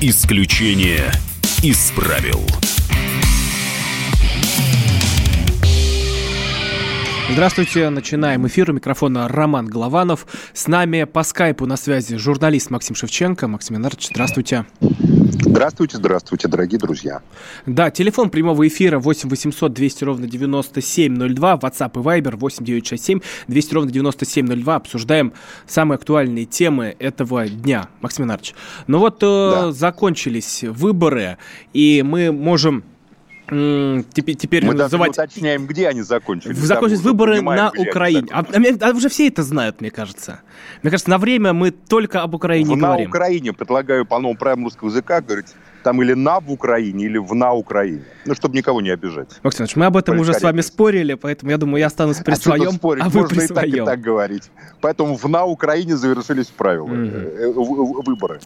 Исключение из правил. Здравствуйте, начинаем эфир. У микрофона Роман Голованов. С нами по скайпу на связи журналист Максим Шевченко. Максим Ленарович, здравствуйте. Здравствуйте, здравствуйте, дорогие друзья. Да, телефон прямого эфира 8 800 200 ровно 9702, WhatsApp и Viber 8 967 200 ровно 9702. Обсуждаем самые актуальные темы этого дня. Максим Ленарович, ну вот э, да. закончились выборы, и мы можем Теперь, теперь Мы называть... даже уточняем, где они закончились. Закончились выборы на Украине. А, а, а уже все это знают, мне кажется. Мне кажется, на время мы только об Украине в, говорим. На Украине, предлагаю по новым правилам русского языка говорить там или на в Украине, или в на Украине. Ну, чтобы никого не обижать. Максим мы об этом уже с вами спорили, поэтому я думаю, я останусь при а своем, спорить? а вы Можно при и своем. так, и так говорить. Поэтому в на Украине завершились правила, mm-hmm. выборы.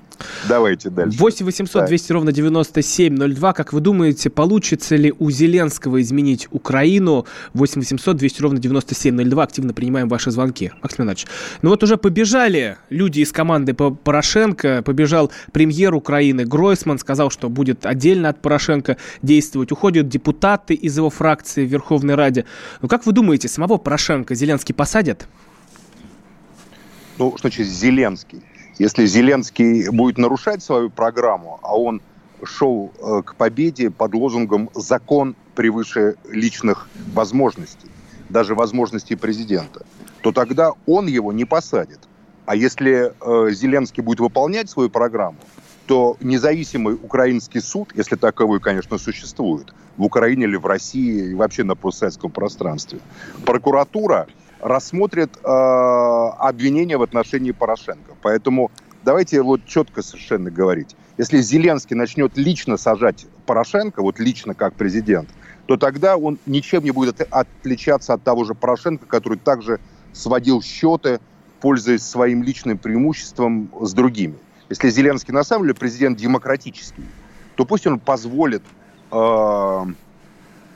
Давайте дальше. 8 800 200 ровно 9702. Как вы думаете, получится ли у Зеленского изменить Украину? 8 800 200 ровно 9702. Активно принимаем ваши звонки. Максим Иванович, ну вот уже побежали люди из команды Порошенко, побежал премьер Украины Гройсман, сказал, что будет отдельно от Порошенко действовать. Уходят депутаты из его фракции в Верховной Раде. Ну, как вы думаете, самого Порошенко Зеленский посадят? Ну, что значит Зеленский? Если Зеленский будет нарушать свою программу, а он шел э, к победе под лозунгом «закон превыше личных возможностей», даже возможностей президента, то тогда он его не посадит. А если э, Зеленский будет выполнять свою программу, то независимый украинский суд, если таковой, конечно, существует, в Украине или в России и вообще на постсоветском пространстве, прокуратура рассмотрит э, обвинения в отношении Порошенко. Поэтому давайте вот четко совершенно говорить. Если Зеленский начнет лично сажать Порошенко, вот лично как президент, то тогда он ничем не будет отличаться от того же Порошенко, который также сводил счеты, пользуясь своим личным преимуществом с другими. Если Зеленский на самом деле президент демократический, то пусть он позволит э,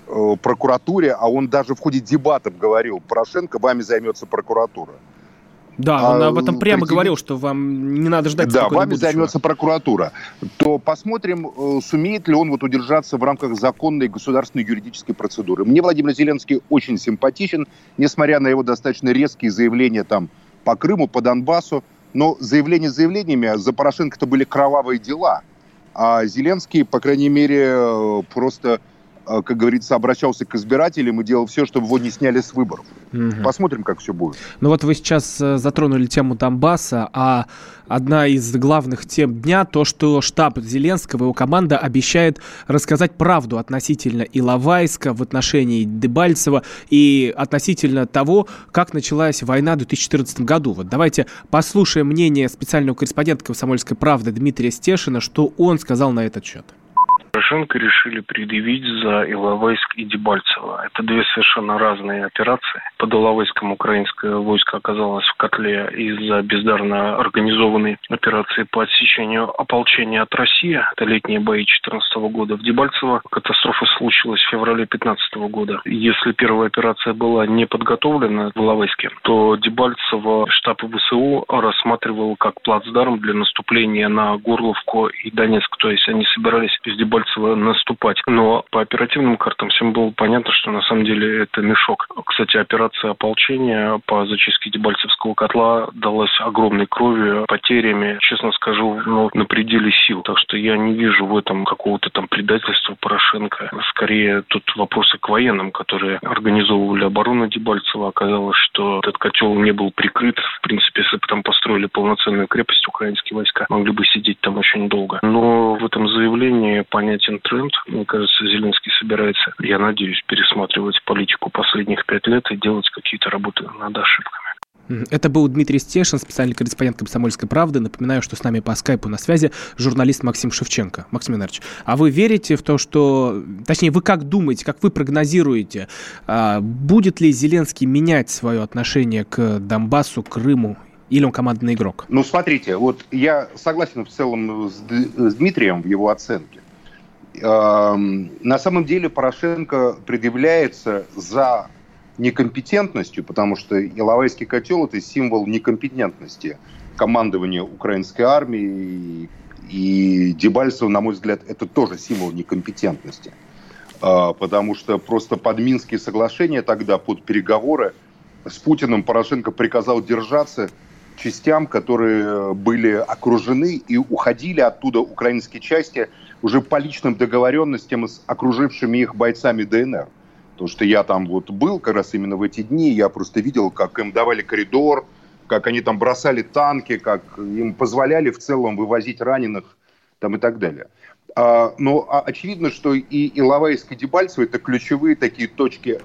э, прокуратуре, а он даже в ходе дебатов говорил, Порошенко, вами займется прокуратура. Да, он а, об этом прямо президент... говорил, что вам не надо ждать Да, вами будущего. займется прокуратура. То посмотрим, э, сумеет ли он вот удержаться в рамках законной государственной юридической процедуры. Мне Владимир Зеленский очень симпатичен, несмотря на его достаточно резкие заявления там по Крыму, по Донбассу. Но заявления заявлениями, за Порошенко-то были кровавые дела. А Зеленский, по крайней мере, э, просто как говорится, обращался к избирателям и делал все, чтобы его не сняли с выборов. Угу. Посмотрим, как все будет. Ну вот вы сейчас э, затронули тему Донбасса, а одна из главных тем дня то, что штаб Зеленского, его команда обещает рассказать правду относительно Иловайска в отношении Дебальцева и относительно того, как началась война в 2014 году. Вот давайте послушаем мнение специального корреспондента «Комсомольской правды» Дмитрия Стешина, что он сказал на этот счет. Порошенко решили предъявить за Иловайск и Дебальцево. Это две совершенно разные операции. Под Иловайском украинское войско оказалось в котле из-за бездарно организованной операции по отсечению ополчения от России. Это летние бои 2014 года. В Дебальцево катастрофа случилась в феврале 2015 года. Если первая операция была не подготовлена в Иловайске, то Дебальцево штаб ВСУ рассматривал как плацдарм для наступления на Горловку и Донецк. То есть они собирались из Дебальцева Дебальцево наступать. Но по оперативным картам всем было понятно, что на самом деле это мешок. Кстати, операция ополчения по зачистке Дебальцевского котла далась огромной кровью, потерями, честно скажу, ну, на пределе сил. Так что я не вижу в этом какого-то там предательства Порошенко. Скорее, тут вопросы к военным, которые организовывали оборону Дебальцева. Оказалось, что этот котел не был прикрыт. В принципе, если бы там построили полноценную крепость, украинские войска могли бы сидеть там очень долго. Но в этом заявлении понятно, понятен тренд. Мне кажется, Зеленский собирается, я надеюсь, пересматривать политику последних пять лет и делать какие-то работы над ошибками. Это был Дмитрий Стешин, специальный корреспондент «Комсомольской правды». Напоминаю, что с нами по скайпу на связи журналист Максим Шевченко. Максим Ленарович, а вы верите в то, что... Точнее, вы как думаете, как вы прогнозируете, а, будет ли Зеленский менять свое отношение к Донбассу, Крыму или он командный игрок? Ну, смотрите, вот я согласен в целом с, с Дмитрием в его оценке. На самом деле Порошенко предъявляется за некомпетентностью, потому что Иловайский котел – это символ некомпетентности командования украинской армии И Дебальцево, на мой взгляд, это тоже символ некомпетентности. А, потому что просто под Минские соглашения тогда, под переговоры с Путиным Порошенко приказал держаться частям, которые были окружены и уходили оттуда украинские части уже по личным договоренностям с окружившими их бойцами ДНР. Потому что я там вот был как раз именно в эти дни, я просто видел, как им давали коридор, как они там бросали танки, как им позволяли в целом вывозить раненых там и так далее. А, но а, очевидно, что и Иловайск, и Дебальцево – это ключевые такие точки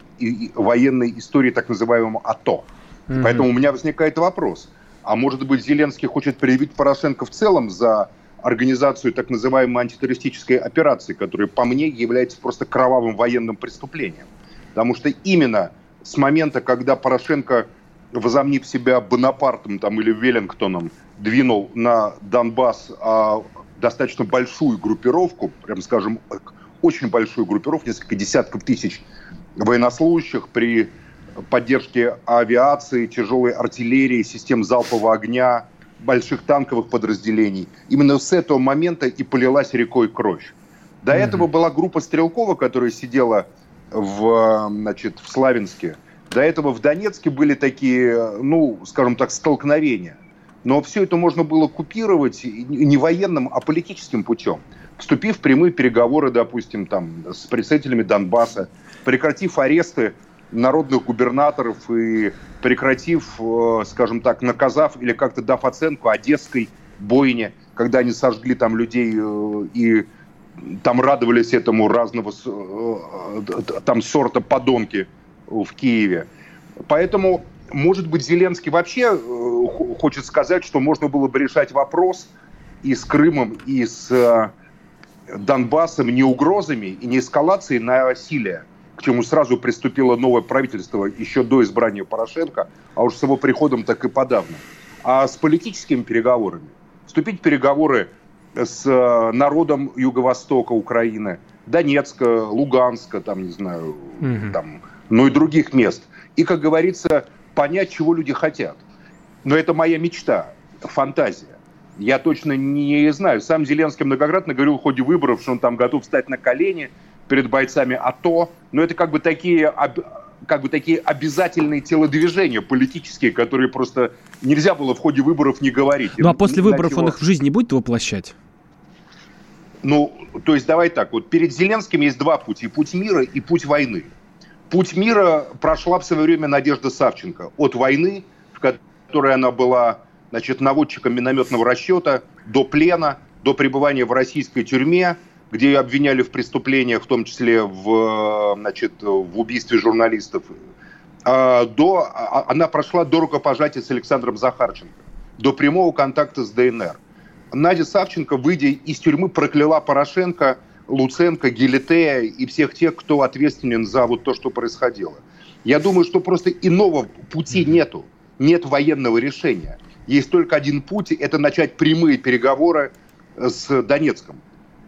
военной истории так называемого АТО. Mm-hmm. Поэтому у меня возникает вопрос. А может быть, Зеленский хочет проявить Порошенко в целом за организацию так называемой антитеррористической операции, которая, по мне, является просто кровавым военным преступлением. Потому что именно с момента, когда Порошенко, возомнив себя Бонапартом там, или Веллингтоном, двинул на Донбасс а, достаточно большую группировку, прям скажем, очень большую группировку, несколько десятков тысяч военнослужащих при поддержке авиации, тяжелой артиллерии, систем залпового огня, больших танковых подразделений. Именно с этого момента и полилась рекой кровь. До mm-hmm. этого была группа Стрелкова, которая сидела в, значит, в Славянске. До этого в Донецке были такие, ну, скажем так, столкновения. Но все это можно было купировать не военным, а политическим путем. Вступив в прямые переговоры, допустим, там, с представителями Донбасса, прекратив аресты народных губернаторов и прекратив, э, скажем так, наказав или как-то дав оценку одесской бойне, когда они сожгли там людей э, и там радовались этому разного э, там сорта подонки в Киеве. Поэтому может быть, Зеленский вообще хочет сказать, что можно было бы решать вопрос и с Крымом, и с Донбассом не угрозами и не эскалацией насилия, к чему сразу приступило новое правительство еще до избрания Порошенко, а уж с его приходом так и подавно, а с политическими переговорами. Вступить в переговоры с э, народом Юго-Востока Украины, Донецка, Луганска, там, не знаю, угу. там, ну и других мест. И, как говорится, понять, чего люди хотят. Но это моя мечта, фантазия. Я точно не знаю. Сам Зеленский многократно говорил в ходе выборов, что он там готов встать на колени перед бойцами АТО. Но это как бы такие, как бы такие обязательные телодвижения политические, которые просто нельзя было в ходе выборов не говорить. Ну а после выборов его... он их в жизни будет воплощать? Ну, то есть давай так, вот перед Зеленским есть два пути. Путь мира и путь войны. Путь мира прошла в свое время Надежда Савченко. От войны, в которой она была значит, наводчиком минометного расчета, до плена, до пребывания в российской тюрьме, где ее обвиняли в преступлениях, в том числе в, значит, в убийстве журналистов. А, до, а, она прошла до рукопожатия с Александром Захарченко, до прямого контакта с ДНР. Надя Савченко, выйдя из тюрьмы, прокляла Порошенко – Луценко, Гелитея и всех тех, кто ответственен за вот то, что происходило. Я думаю, что просто иного пути нету. Нет военного решения. Есть только один путь – это начать прямые переговоры с Донецком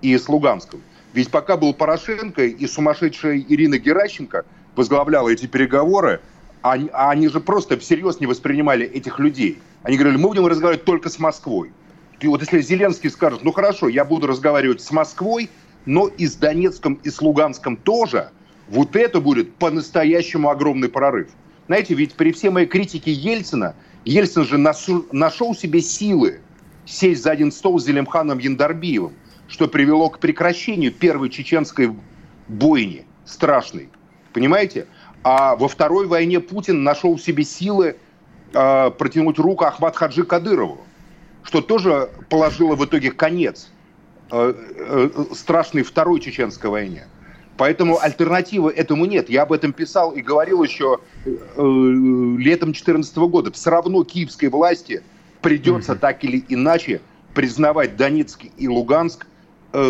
и с Луганском. Ведь пока был Порошенко и сумасшедшая Ирина Геращенко возглавляла эти переговоры, они, они же просто всерьез не воспринимали этих людей. Они говорили, мы будем разговаривать только с Москвой. И вот если Зеленский скажет, ну хорошо, я буду разговаривать с Москвой, но и с Донецком и с Луганском тоже, вот это будет по-настоящему огромный прорыв. Знаете, ведь при всей моей критике Ельцина, Ельцин же нашел себе силы сесть за один стол с Зелимханом Яндарбиевым, что привело к прекращению первой чеченской бойни, страшной. Понимаете? А во второй войне Путин нашел в себе силы э, протянуть руку Ахмад Хаджи Кадырову, что тоже положило в итоге конец Э, э, страшной Второй Чеченской войне. Поэтому альтернативы этому нет. Я об этом писал и говорил еще э, летом 2014 года. Все равно киевской власти придется так или иначе признавать Донецк и Луганск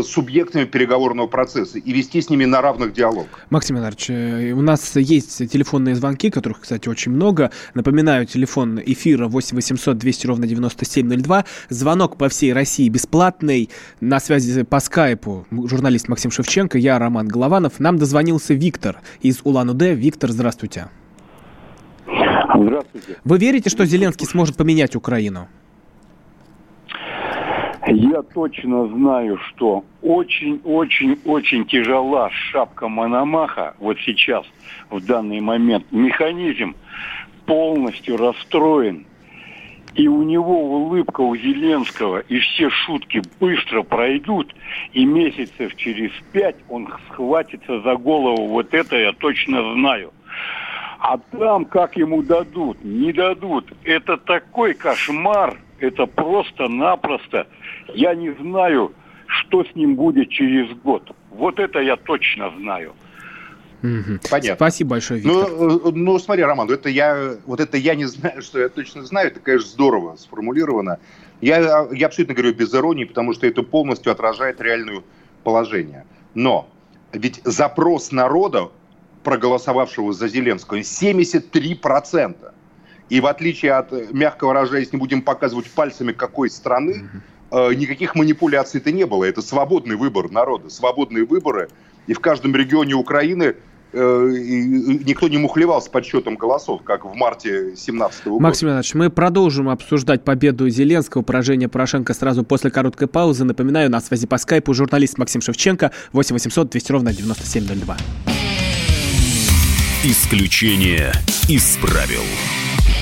субъектами переговорного процесса и вести с ними на равных диалог. Максим Иванович, э, у нас есть телефонные звонки, которых, кстати, очень много. Напоминаю, телефон эфира 8 800 200 ровно 9702. Звонок по всей России бесплатный. На связи по скайпу журналист Максим Шевченко, я Роман Голованов. Нам дозвонился Виктор из Улан-Удэ. Виктор, здравствуйте. Здравствуйте. Вы верите, что Зеленский сможет поменять Украину? Я точно знаю, что очень-очень-очень тяжела шапка Мономаха вот сейчас, в данный момент. Механизм полностью расстроен. И у него улыбка у Зеленского, и все шутки быстро пройдут, и месяцев через пять он схватится за голову. Вот это я точно знаю. А там как ему дадут? Не дадут. Это такой кошмар. Это просто-напросто. Я не знаю, что с ним будет через год. Вот это я точно знаю. Угу. Понятно. Спасибо большое, Виктор. Ну, ну, смотри, Роман, это я, вот это я не знаю, что я точно знаю, это, конечно, здорово сформулировано. Я, я абсолютно говорю без иронии, потому что это полностью отражает реальное положение. Но ведь запрос народа, проголосовавшего за Зеленского, 73%. И в отличие от, мягко выражаясь, не будем показывать пальцами какой страны, э, никаких манипуляций-то не было. Это свободный выбор народа, свободные выборы. И в каждом регионе Украины Э, никто не мухлевал с подсчетом голосов, как в марте 2017 года. Максим Иванович, мы продолжим обсуждать победу Зеленского, поражение Порошенко сразу после короткой паузы. Напоминаю, на связи по скайпу журналист Максим Шевченко, 8 800 200 ровно 9702. Исключение из правил.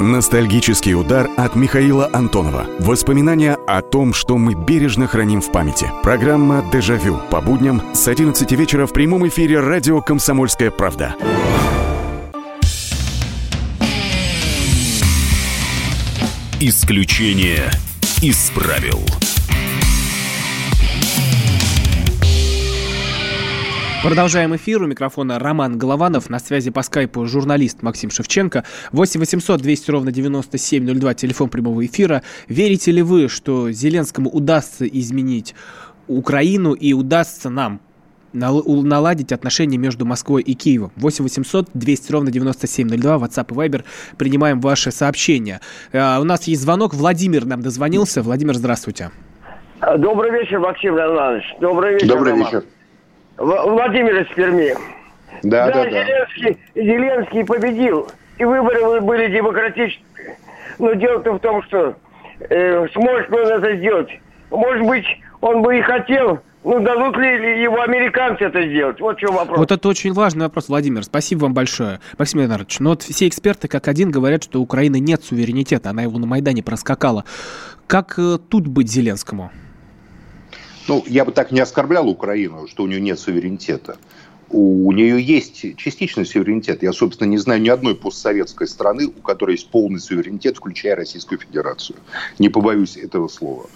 Ностальгический удар от Михаила Антонова. Воспоминания о том, что мы бережно храним в памяти. Программа «Дежавю» по будням с 11 вечера в прямом эфире радио «Комсомольская правда». Исключение из правил. Продолжаем эфир. У микрофона Роман Голованов. На связи по скайпу журналист Максим Шевченко. 8 800 200 ровно 9702, телефон прямого эфира. Верите ли вы, что Зеленскому удастся изменить Украину и удастся нам наладить отношения между Москвой и Киевом. 8 800 200 ровно 9702, WhatsApp и Viber. Принимаем ваши сообщения. Uh, у нас есть звонок. Владимир нам дозвонился. Владимир, здравствуйте. Добрый вечер, Максим Иванович. Добрый вечер, Добрый Роман. вечер. Владимир из Перми. Да, да, да. Зеленский, да. Зеленский победил, и выборы были демократические. Но дело-то в том, что э, сможет ли он это сделать. Может быть, он бы и хотел, ну, дадут ли его американцы это сделать? Вот в чем вопрос. Вот это очень важный вопрос, Владимир. Спасибо вам большое. Максим Леонардович, но ну вот все эксперты как один говорят, что у Украины нет суверенитета. Она его на Майдане проскакала. Как э, тут быть Зеленскому? Ну, я бы так не оскорблял Украину, что у нее нет суверенитета. У нее есть частичный суверенитет. Я, собственно, не знаю ни одной постсоветской страны, у которой есть полный суверенитет, включая Российскую Федерацию. Не побоюсь этого слова.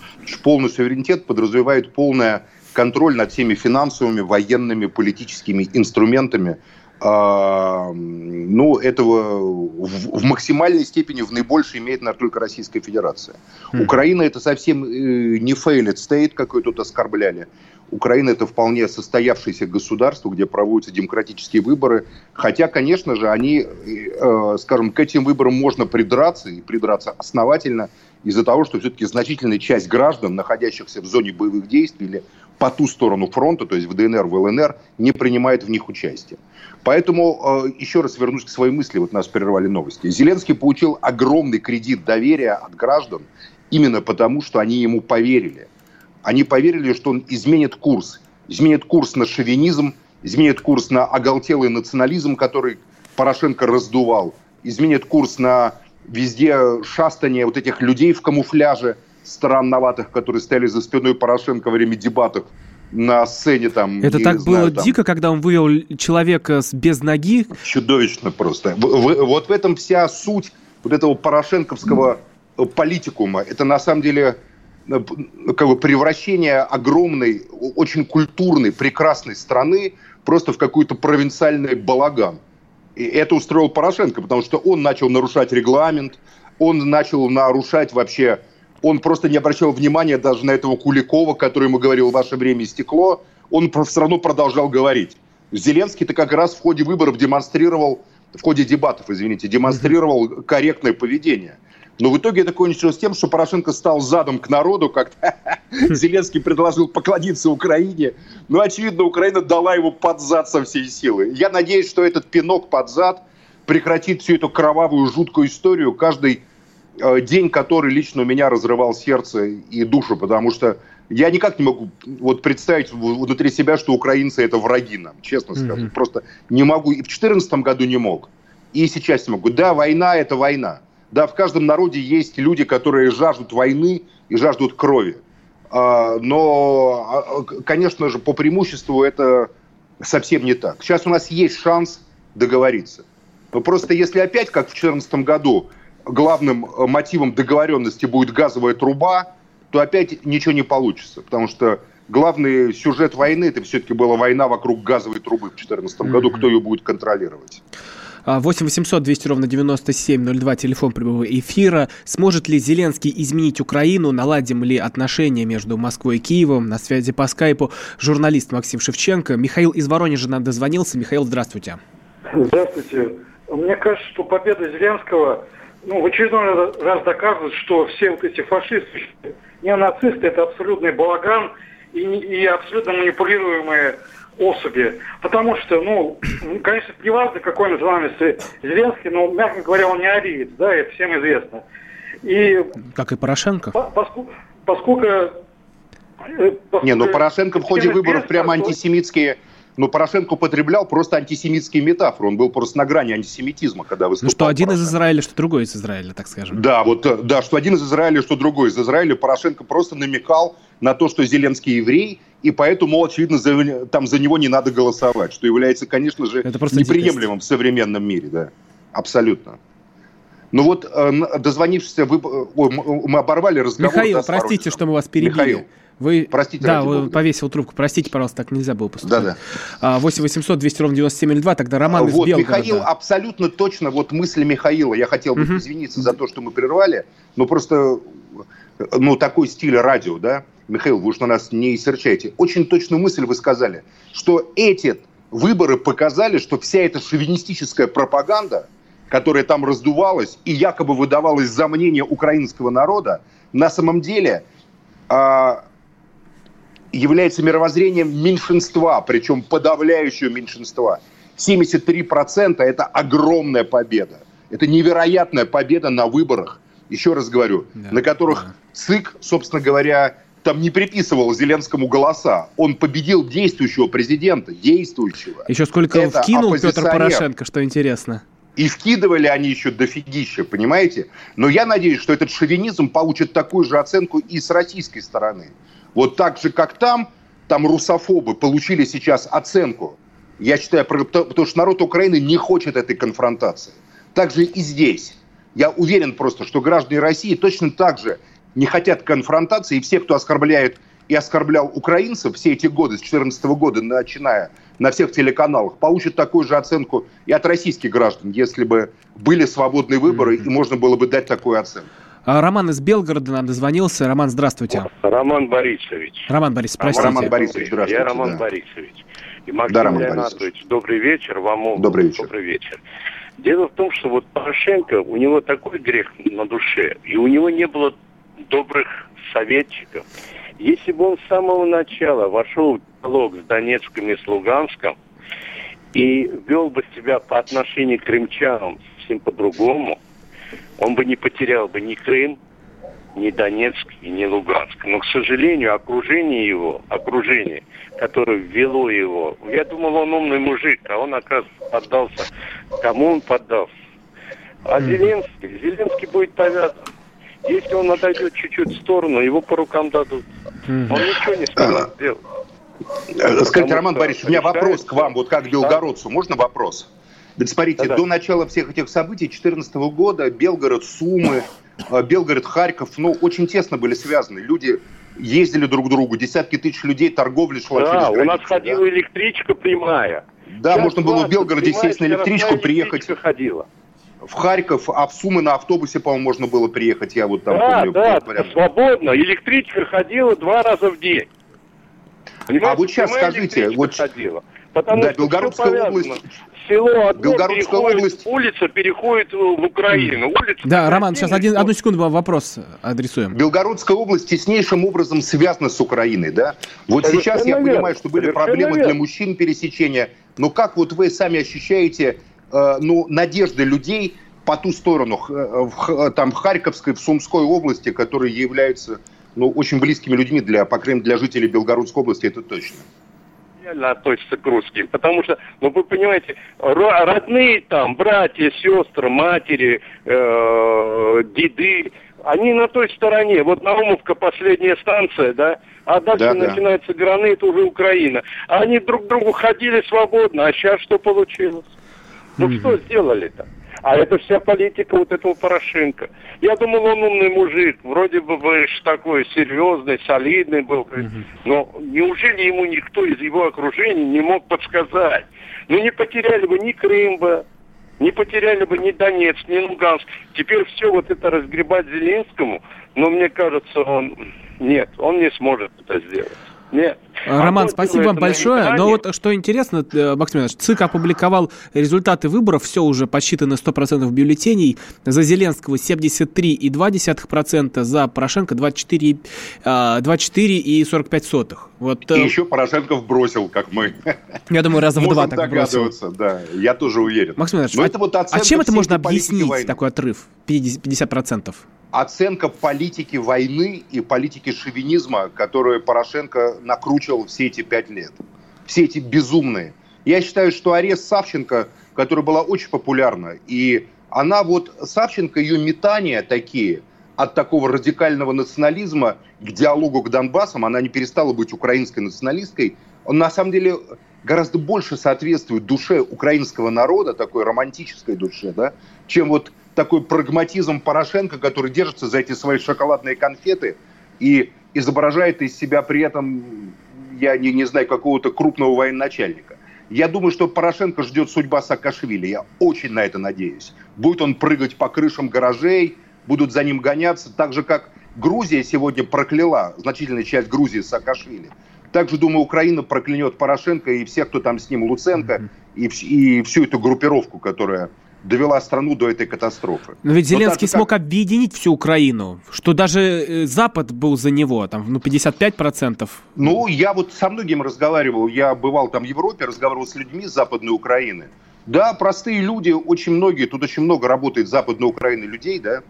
Полный суверенитет подразумевает полный контроль над всеми финансовыми, военными, политическими инструментами, ну, этого в, в максимальной степени, в наибольшей имеет, наверное, только Российская Федерация. Mm. Украина это совсем э, не failed state, как ее тут оскорбляли. Украина это вполне состоявшееся государство, где проводятся демократические выборы. Хотя, конечно же, они, э, скажем, к этим выборам можно придраться и придраться основательно из-за того, что все-таки значительная часть граждан, находящихся в зоне боевых действий или по ту сторону фронта, то есть в ДНР, в ЛНР, не принимает в них участие. Поэтому э, еще раз вернусь к своей мысли, вот нас прервали новости. Зеленский получил огромный кредит доверия от граждан именно потому, что они ему поверили. Они поверили, что он изменит курс. Изменит курс на шовинизм, изменит курс на оголтелый национализм, который Порошенко раздувал, изменит курс на везде шастание вот этих людей в камуфляже странноватых, которые стояли за спиной Порошенко во время дебатов на сцене там. Это так знаю, было там... дико, когда он вывел человека без ноги. Чудовищно просто. В, в, вот в этом вся суть вот этого порошенковского политикума. Это на самом деле э, как бы превращение огромной, очень культурной, прекрасной страны просто в какой-то провинциальный балаган. И это устроил Порошенко, потому что он начал нарушать регламент, он начал нарушать вообще он просто не обращал внимания даже на этого Куликова, который ему говорил «Ваше время истекло». Он все равно продолжал говорить. Зеленский-то как раз в ходе выборов демонстрировал, в ходе дебатов, извините, демонстрировал корректное поведение. Но в итоге это кончилось тем, что Порошенко стал задом к народу, как Зеленский предложил поклониться Украине. Но, очевидно, Украина дала его под зад со всей силы. Я надеюсь, что этот пинок под зад прекратит всю эту кровавую, жуткую историю. Каждый день, который лично у меня разрывал сердце и душу, потому что я никак не могу вот представить внутри себя, что украинцы это враги нам, честно скажу. Mm-hmm. Просто не могу. И в 2014 году не мог. И сейчас не могу. Да, война это война. Да, в каждом народе есть люди, которые жаждут войны и жаждут крови. А, но, а, конечно же, по преимуществу это совсем не так. Сейчас у нас есть шанс договориться. Но просто если опять, как в 2014 году, главным э, мотивом договоренности будет газовая труба, то опять ничего не получится. Потому что главный сюжет войны, это все-таки была война вокруг газовой трубы в 2014 mm-hmm. году. Кто ее будет контролировать? 8 800 200 ровно 9702, телефон прямого эфира. Сможет ли Зеленский изменить Украину? Наладим ли отношения между Москвой и Киевом? На связи по скайпу журналист Максим Шевченко. Михаил из Воронежа нам дозвонился. Михаил, здравствуйте. Здравствуйте. Мне кажется, что победа Зеленского ну, в очередной раз доказывает, что все вот эти фашисты, неонацисты, это абсолютный балаган и, и абсолютно манипулируемые особи. Потому что, ну, конечно, не важно, какой национальности Зеленский, но, мягко говоря, он не ариец, да, это всем известно. И как и Порошенко? Поскольку, поскольку не, ну Порошенко в ходе выборов прямо антисемитские но Порошенко употреблял просто антисемитские метафоры. Он был просто на грани антисемитизма, когда выступал. Ну, что один Порошенко. из Израиля, что другой из Израиля, так скажем. Да, вот, э, да, что один из Израиля, что другой из Израиля. Порошенко просто намекал на то, что Зеленский еврей, и поэтому, очевидно, за, там за него не надо голосовать, что является, конечно же, Это неприемлемым дикость. в современном мире, да, абсолютно. Ну вот, э, дозвонившись, вы, мы оборвали разговор. Михаил, простите, что мы вас перебили. Михаил. Вы, Простите, да, вы повесил трубку. Простите, пожалуйста, так нельзя было поступать. Да, да. 8 800 200 ровно 9702, тогда Роман из вот, Белгорода. Михаил, абсолютно точно, вот мысли Михаила. Я хотел бы угу. извиниться за то, что мы прервали, но просто, ну, такой стиль радио, да. Михаил, вы уж на нас не серчайте. Очень точную мысль вы сказали, что эти выборы показали, что вся эта шовинистическая пропаганда, которая там раздувалась и якобы выдавалась за мнение украинского народа, на самом деле а, является мировоззрением меньшинства, причем подавляющего меньшинства. 73% – это огромная победа. Это невероятная победа на выборах, еще раз говорю, да, на которых да. ЦИК, собственно говоря, там не приписывал Зеленскому голоса. Он победил действующего президента, действующего. Еще сколько Это вкинул Петр Порошенко, что интересно. И вкидывали они еще дофигища, понимаете? Но я надеюсь, что этот шовинизм получит такую же оценку и с российской стороны. Вот так же, как там, там русофобы получили сейчас оценку. Я считаю, потому что народ Украины не хочет этой конфронтации. Также и здесь. Я уверен просто, что граждане России точно так же не хотят конфронтации, и все, кто оскорбляет и оскорблял украинцев все эти годы, с 2014 года, начиная на всех телеканалах, получат такую же оценку и от российских граждан, если бы были свободные выборы, mm-hmm. и можно было бы дать такую оценку. А, Роман из Белгорода нам дозвонился. Роман, здравствуйте. Роман Борисович. Роман Борисович, простите. Роман Борисович, здравствуйте. Я Роман да. Борисович. И Максим да, Роман Леонардович, Борисович. добрый вечер. Вам добрый вечер. добрый вечер. Дело в том, что вот Порошенко, у него такой грех на душе, и у него не было добрых советчиков. Если бы он с самого начала вошел в диалог с Донецком и с Луганском и вел бы себя по отношению к крымчанам совсем по-другому, он бы не потерял бы ни Крым, ни Донецк и ни Луганск. Но, к сожалению, окружение его, окружение, которое ввело его, я думал, он умный мужик, а он, оказывается, поддался. Кому он поддался? А Зеленский? Зеленский будет повязан. Если он отойдет чуть-чуть в сторону, его по рукам дадут. Он ничего не сможет сделать. Э, скажите, Роман Борисович, у меня вопрос к вам, вот как белгородцу. Можно вопрос? Так смотрите, да, до начала всех этих событий 2014 года Белгород, Сумы, э, Белгород, Харьков, ну, очень тесно были связаны. Люди ездили друг к другу, десятки тысяч людей, торговля шла да, через границу. у нас ходила да? электричка прямая. Да, Сейчас можно было в Белгороде сесть на электричку, приехать. ходила. В Харьков, а в Сумы на автобусе, по-моему, можно было приехать, я вот там да, помню. Да, свободно. Электричка ходила два раза в день. А вот сейчас скажите, вот... Ходила. Потому да, что Белгородская область... Село одно Белгородская переходит, область... улица переходит в Украину. Улица да, Роман, сейчас один, одну секунду вопрос адресуем. Белгородская область теснейшим образом связана с Украиной, да? Вот Совершенно сейчас я верно. понимаю, что были Совершенно проблемы верно. для мужчин пересечения. Но как вот вы сами ощущаете, э, ну, надежды людей по ту сторону, э, в, там, в Харьковской, в Сумской области, которые являются, ну, очень близкими людьми для, по крайней мере, для жителей Белгородской области, это точно реально относятся к русским. Потому что, ну вы понимаете, родные там, братья, сестры, матери, э, деды, они на той стороне. Вот Наумовка последняя станция, да, а дальше да, начинается да. граница уже Украина. Они друг к другу ходили свободно, а сейчас что получилось? Ну mm-hmm. что сделали-то? А это вся политика вот этого Порошенко. Я думал, он умный мужик, вроде бы такой серьезный, солидный был. Но неужели ему никто из его окружения не мог подсказать? Ну не потеряли бы ни Крым бы, не потеряли бы ни Донецк, ни Луганск. Теперь все вот это разгребать Зеленскому, но мне кажется, он... Нет, он не сможет это сделать. Нет. Роман, а спасибо вам большое. Но вот что интересно, э, Максим Иванович, ЦИК опубликовал результаты выборов, все уже подсчитано 100% бюллетеней. За Зеленского 73,2%, за Порошенко 24, 24 и 45 сотых. Вот, и э, еще Порошенко вбросил, как мы. Я думаю, раза в два так бросил. да, я тоже уверен. Максим Иванович, Но это вот а чем это можно объяснить, войны? такой отрыв 50%? 50%? Оценка политики войны и политики шовинизма, которую Порошенко накручивал все эти пять лет. Все эти безумные. Я считаю, что арест Савченко, которая была очень популярна, и она вот, Савченко, ее метания такие от такого радикального национализма к диалогу к Донбассам, она не перестала быть украинской националисткой, он на самом деле гораздо больше соответствует душе украинского народа, такой романтической душе, да, чем вот такой прагматизм Порошенко, который держится за эти свои шоколадные конфеты и изображает из себя при этом, я не, не знаю, какого-то крупного военачальника. Я думаю, что Порошенко ждет судьба Саакашвили. Я очень на это надеюсь. Будет он прыгать по крышам гаражей, будут за ним гоняться, так же, как Грузия сегодня прокляла, значительная часть Грузии Саакашвили. Также, думаю, Украина проклянет Порошенко и всех, кто там с ним, Луценко, и, и всю эту группировку, которая довела страну до этой катастрофы. Но ведь Зеленский смог как... объединить всю Украину, что даже э, Запад был за него, там, ну, 55%. Ну, я вот со многим разговаривал, я бывал там в Европе, разговаривал с людьми Западной Украины. Да, простые люди, очень многие, тут очень много работает Западной Украины людей, да, э,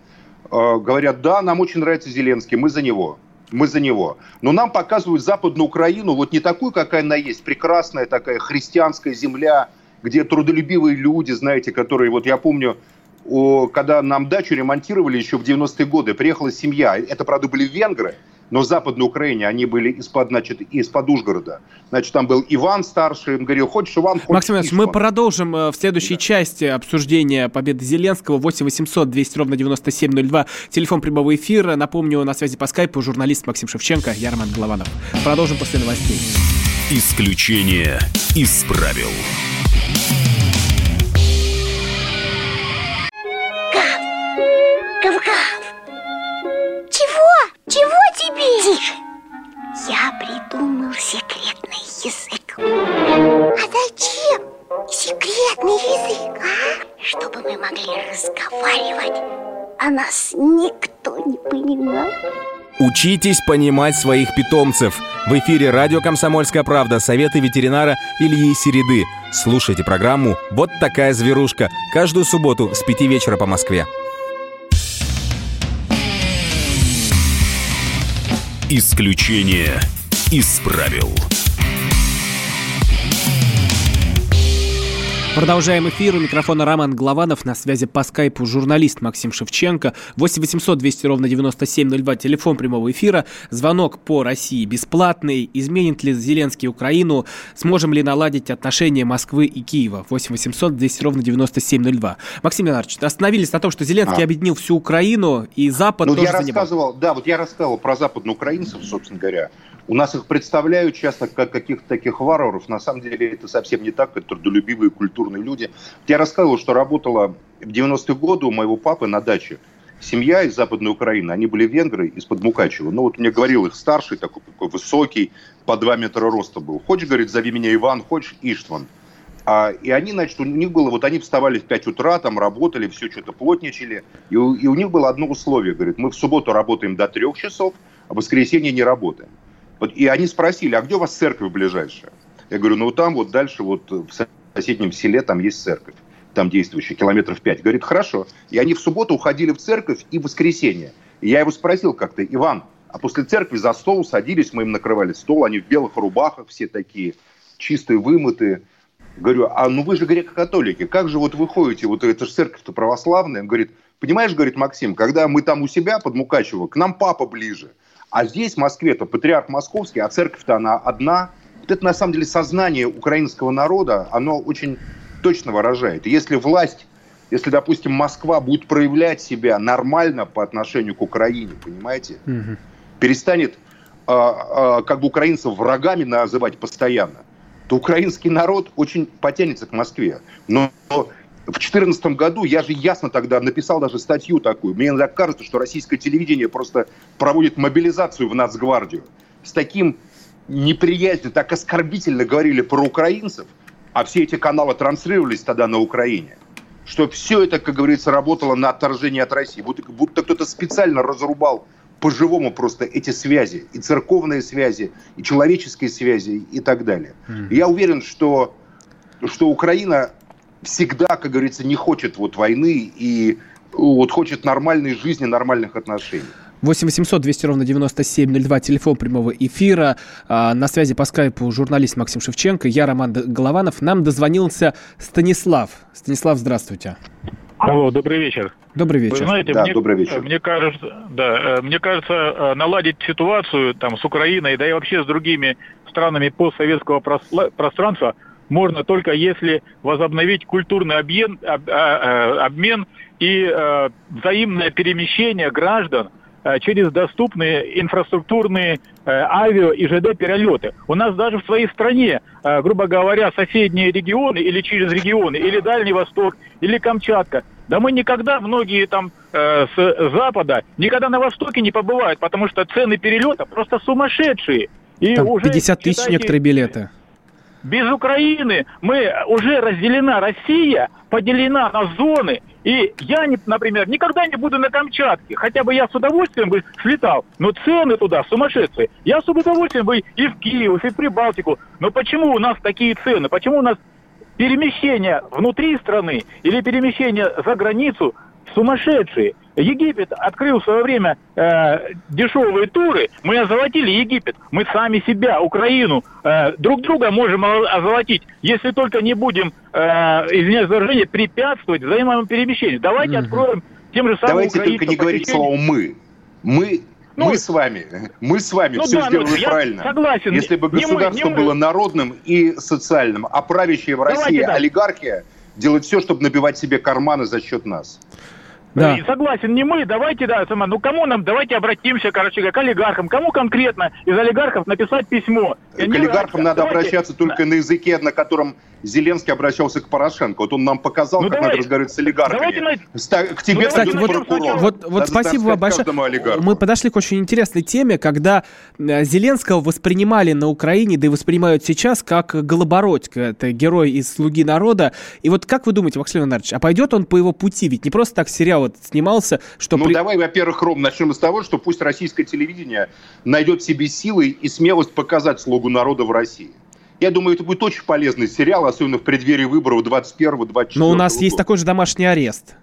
говорят, да, нам очень нравится Зеленский, мы за него мы за него. Но нам показывают Западную Украину вот не такую, какая она есть, прекрасная такая христианская земля, где трудолюбивые люди, знаете, которые, вот я помню, о, когда нам дачу ремонтировали еще в 90-е годы, приехала семья, это, правда, были венгры, но в Западной Украине они были из-под, значит, из-под Ужгорода. Значит, там был Иван старший, он говорил, хочешь Иван, хочешь Максим Иванович, мы продолжим э, в следующей да. части обсуждения победы Зеленского. 8 800 200 ровно 9702, телефон прямого эфира. Напомню, на связи по скайпу журналист Максим Шевченко, я Роман Голованов. Продолжим после новостей. Исключение из правил. Чего тебе? Тише. Я придумал секретный язык. А зачем секретный язык, а? Чтобы мы могли разговаривать, а нас никто не понимал. Учитесь понимать своих питомцев. В эфире радио «Комсомольская правда» советы ветеринара Ильи Середы. Слушайте программу «Вот такая зверушка» каждую субботу с 5 вечера по Москве. Исключение из правил. Продолжаем эфир. У микрофона Роман Главанов. На связи по скайпу журналист Максим Шевченко. 8 800 200 ровно 9702. Телефон прямого эфира. Звонок по России бесплатный. Изменит ли Зеленский Украину? Сможем ли наладить отношения Москвы и Киева? 8 800 200 ровно 9702. Максим Леонардович, остановились на том, что Зеленский а. объединил всю Украину и Запад ну, тоже я рассказывал, Да, вот я рассказывал про западноукраинцев, собственно говоря. У нас их представляют часто как каких-то таких варваров. На самом деле это совсем не так. Это трудолюбивые культурные люди. Я рассказывал, что работала в 90-е годы у моего папы на даче семья из Западной Украины, они были венгры из-под Мукачева. Ну, вот мне говорил их старший, такой, такой высокий, по 2 метра роста был. Хочешь, говорит, зови меня Иван, хочешь, Иштван. А, и они, значит, у них было, вот они вставали в 5 утра, там работали, все что-то плотничали. И и у них было одно условие, говорит, мы в субботу работаем до 3 часов, а в воскресенье не работаем. Вот, и они спросили, а где у вас церковь ближайшая? Я говорю, ну там вот дальше вот в соседнем селе там есть церковь там действующий, километров пять. Говорит, хорошо. И они в субботу уходили в церковь и в воскресенье. И я его спросил как-то, Иван, а после церкви за стол садились, мы им накрывали стол, они в белых рубахах все такие, чистые, вымытые. Говорю, а ну вы же греко-католики, как же вот вы ходите, вот это же церковь-то православная. Он говорит, понимаешь, говорит Максим, когда мы там у себя под Мукачево, к нам папа ближе. А здесь, в Москве-то, патриарх московский, а церковь-то она одна. Вот это, на самом деле, сознание украинского народа, оно очень точно выражает. Если власть, если, допустим, Москва будет проявлять себя нормально по отношению к Украине, понимаете, угу. перестанет а, а, как бы украинцев врагами называть постоянно, то украинский народ очень потянется к Москве. Но в 2014 году я же ясно тогда написал даже статью такую. Мне иногда кажется, что российское телевидение просто проводит мобилизацию в Нацгвардию. С таким неприязнью, так оскорбительно говорили про украинцев – а все эти каналы транслировались тогда на Украине, что все это, как говорится, работало на отторжение от России. Будто, будто кто-то специально разрубал по-живому просто эти связи, и церковные связи, и человеческие связи, и так далее. Mm-hmm. Я уверен, что, что Украина всегда, как говорится, не хочет вот войны и вот хочет нормальной жизни, нормальных отношений. 8 800 200 ровно 9702, телефон прямого эфира. А, на связи по скайпу журналист Максим Шевченко, я Роман Голованов. Нам дозвонился Станислав. Станислав, здравствуйте. Алло, добрый вечер. Добрый вечер. Вы знаете, да, мне, добрый вечер. Мне кажется, да, э, мне кажется, э, наладить ситуацию там с Украиной, да и вообще с другими странами постсоветского пространства можно только если возобновить культурный обмен, об, а, э, обмен и э, взаимное перемещение граждан – Э, через доступные инфраструктурные э, авиа и ЖД перелеты. У нас даже в своей стране, грубо говоря, соседние регионы или через регионы, или Дальний Восток, или Камчатка, да мы никогда, многие там э, с Запада, никогда на Востоке не побывают, потому что цены перелета просто сумасшедшие. И там уже, 50 тысяч считайте, некоторые билеты. Без Украины мы уже разделена Россия, поделена на зоны. И я, например, никогда не буду на Камчатке. Хотя бы я с удовольствием бы слетал. Но цены туда сумасшедшие. Я с удовольствием бы и в Киев, и в Прибалтику. Но почему у нас такие цены? Почему у нас перемещение внутри страны или перемещение за границу сумасшедшие? Египет открыл в свое время э, дешевые туры, мы озолотили Египет, мы сами себя, Украину, э, друг друга можем озолотить, если только не будем, э, извиняюсь за выражение, препятствовать взаимному перемещению. Давайте mm-hmm. откроем тем же самым Давайте только не говорить слово «мы». Мы ну, мы с вами, мы с вами ну, все да, сделали ну, правильно. Согласен. Если бы государство мы, было мы. народным и социальным, а правящая в России Давайте, олигархия делает все, чтобы набивать себе карманы за счет нас. Да. И согласен, не мы, давайте, да, сама, ну кому нам, давайте обратимся, короче, к олигархам. Кому конкретно из олигархов написать письмо? К олигархам надо давайте... обращаться только на языке, на котором Зеленский обращался к Порошенко. Вот он нам показал, ну, как давай. надо разговаривать с олигархами. Давайте К тебе, ну, кстати, вот, прокурор. вот, вот спасибо вам большое. Мы подошли к очень интересной теме, когда э, Зеленского воспринимали на Украине, да и воспринимают сейчас, как Голобородько. Это герой из «Слуги народа». И вот как вы думаете, Максим Леонардович, а пойдет он по его пути? Ведь не просто так сериал вот снимался, что... Ну, при... давай, во-первых, Ром, начнем с того, что пусть российское телевидение найдет себе силы и смелость показать «Слугу народа» в России. Я думаю, это будет очень полезный сериал, особенно в преддверии выборов 21-24 Но у нас года. есть такой же домашний арест.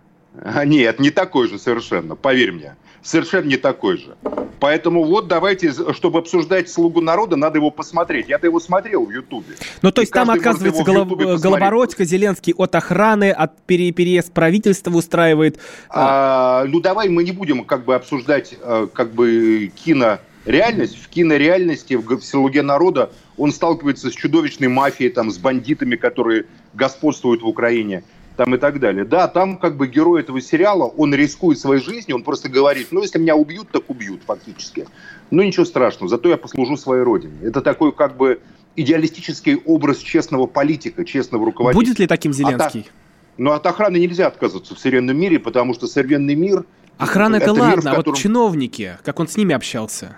А, нет, не такой же совершенно, поверь мне. Совершенно не такой же. Поэтому вот давайте, чтобы обсуждать «Слугу народа», надо его посмотреть. Я-то его смотрел в Ютубе. Ну, то есть там, оказывается, голов... Голобородько, Зеленский от охраны, от пере... переезд правительства устраивает. А, ну, давай мы не будем как бы обсуждать э, как бы кино реальность, в кинореальности, в «Слуге народа» он сталкивается с чудовищной мафией, там, с бандитами, которые господствуют в Украине там и так далее. Да, там как бы герой этого сериала, он рискует своей жизнью, он просто говорит, ну, если меня убьют, так убьют фактически. Ну, ничего страшного, зато я послужу своей родине. Это такой как бы идеалистический образ честного политика, честного руководителя. Будет ли таким Зеленский? А Но от охраны нельзя отказываться в современном мире, потому что современный мир... Охрана это, это ладно, мир, котором... а вот чиновники, как он с ними общался?